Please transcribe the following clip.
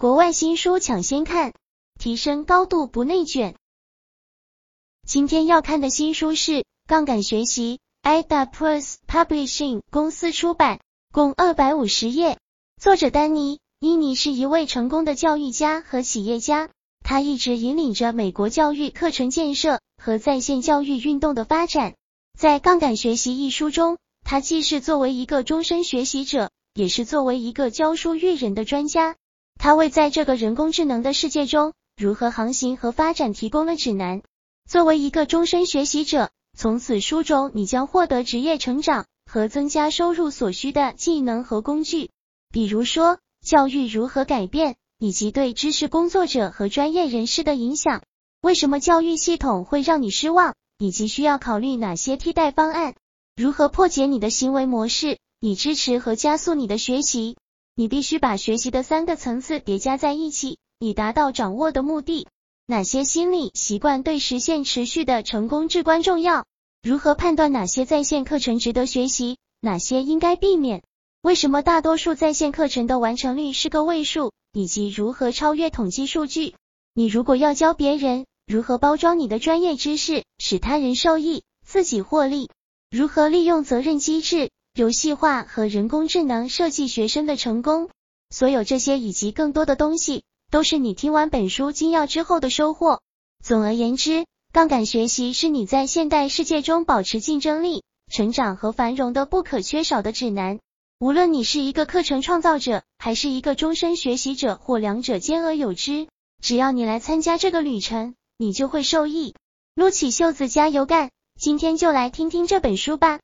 国外新书抢先看，提升高度不内卷。今天要看的新书是《杠杆学习》，Ada Plus Publishing 公司出版，共二百五十页。作者丹尼·伊尼是一位成功的教育家和企业家，他一直引领着美国教育课程建设和在线教育运动的发展。在《杠杆学习》一书中，他既是作为一个终身学习者，也是作为一个教书育人的专家。它为在这个人工智能的世界中如何航行和发展提供了指南。作为一个终身学习者，从此书中你将获得职业成长和增加收入所需的技能和工具，比如说教育如何改变，以及对知识工作者和专业人士的影响。为什么教育系统会让你失望，以及需要考虑哪些替代方案？如何破解你的行为模式，以支持和加速你的学习？你必须把学习的三个层次叠加在一起，以达到掌握的目的。哪些心理习惯对实现持续的成功至关重要？如何判断哪些在线课程值得学习，哪些应该避免？为什么大多数在线课程的完成率是个位数？以及如何超越统计数据？你如果要教别人，如何包装你的专业知识，使他人受益，自己获利？如何利用责任机制？游戏化和人工智能设计学生的成功，所有这些以及更多的东西，都是你听完本书精要之后的收获。总而言之，杠杆学习是你在现代世界中保持竞争力、成长和繁荣的不可缺少的指南。无论你是一个课程创造者，还是一个终身学习者，或两者兼而有之，只要你来参加这个旅程，你就会受益。撸起袖子加油干，今天就来听听这本书吧。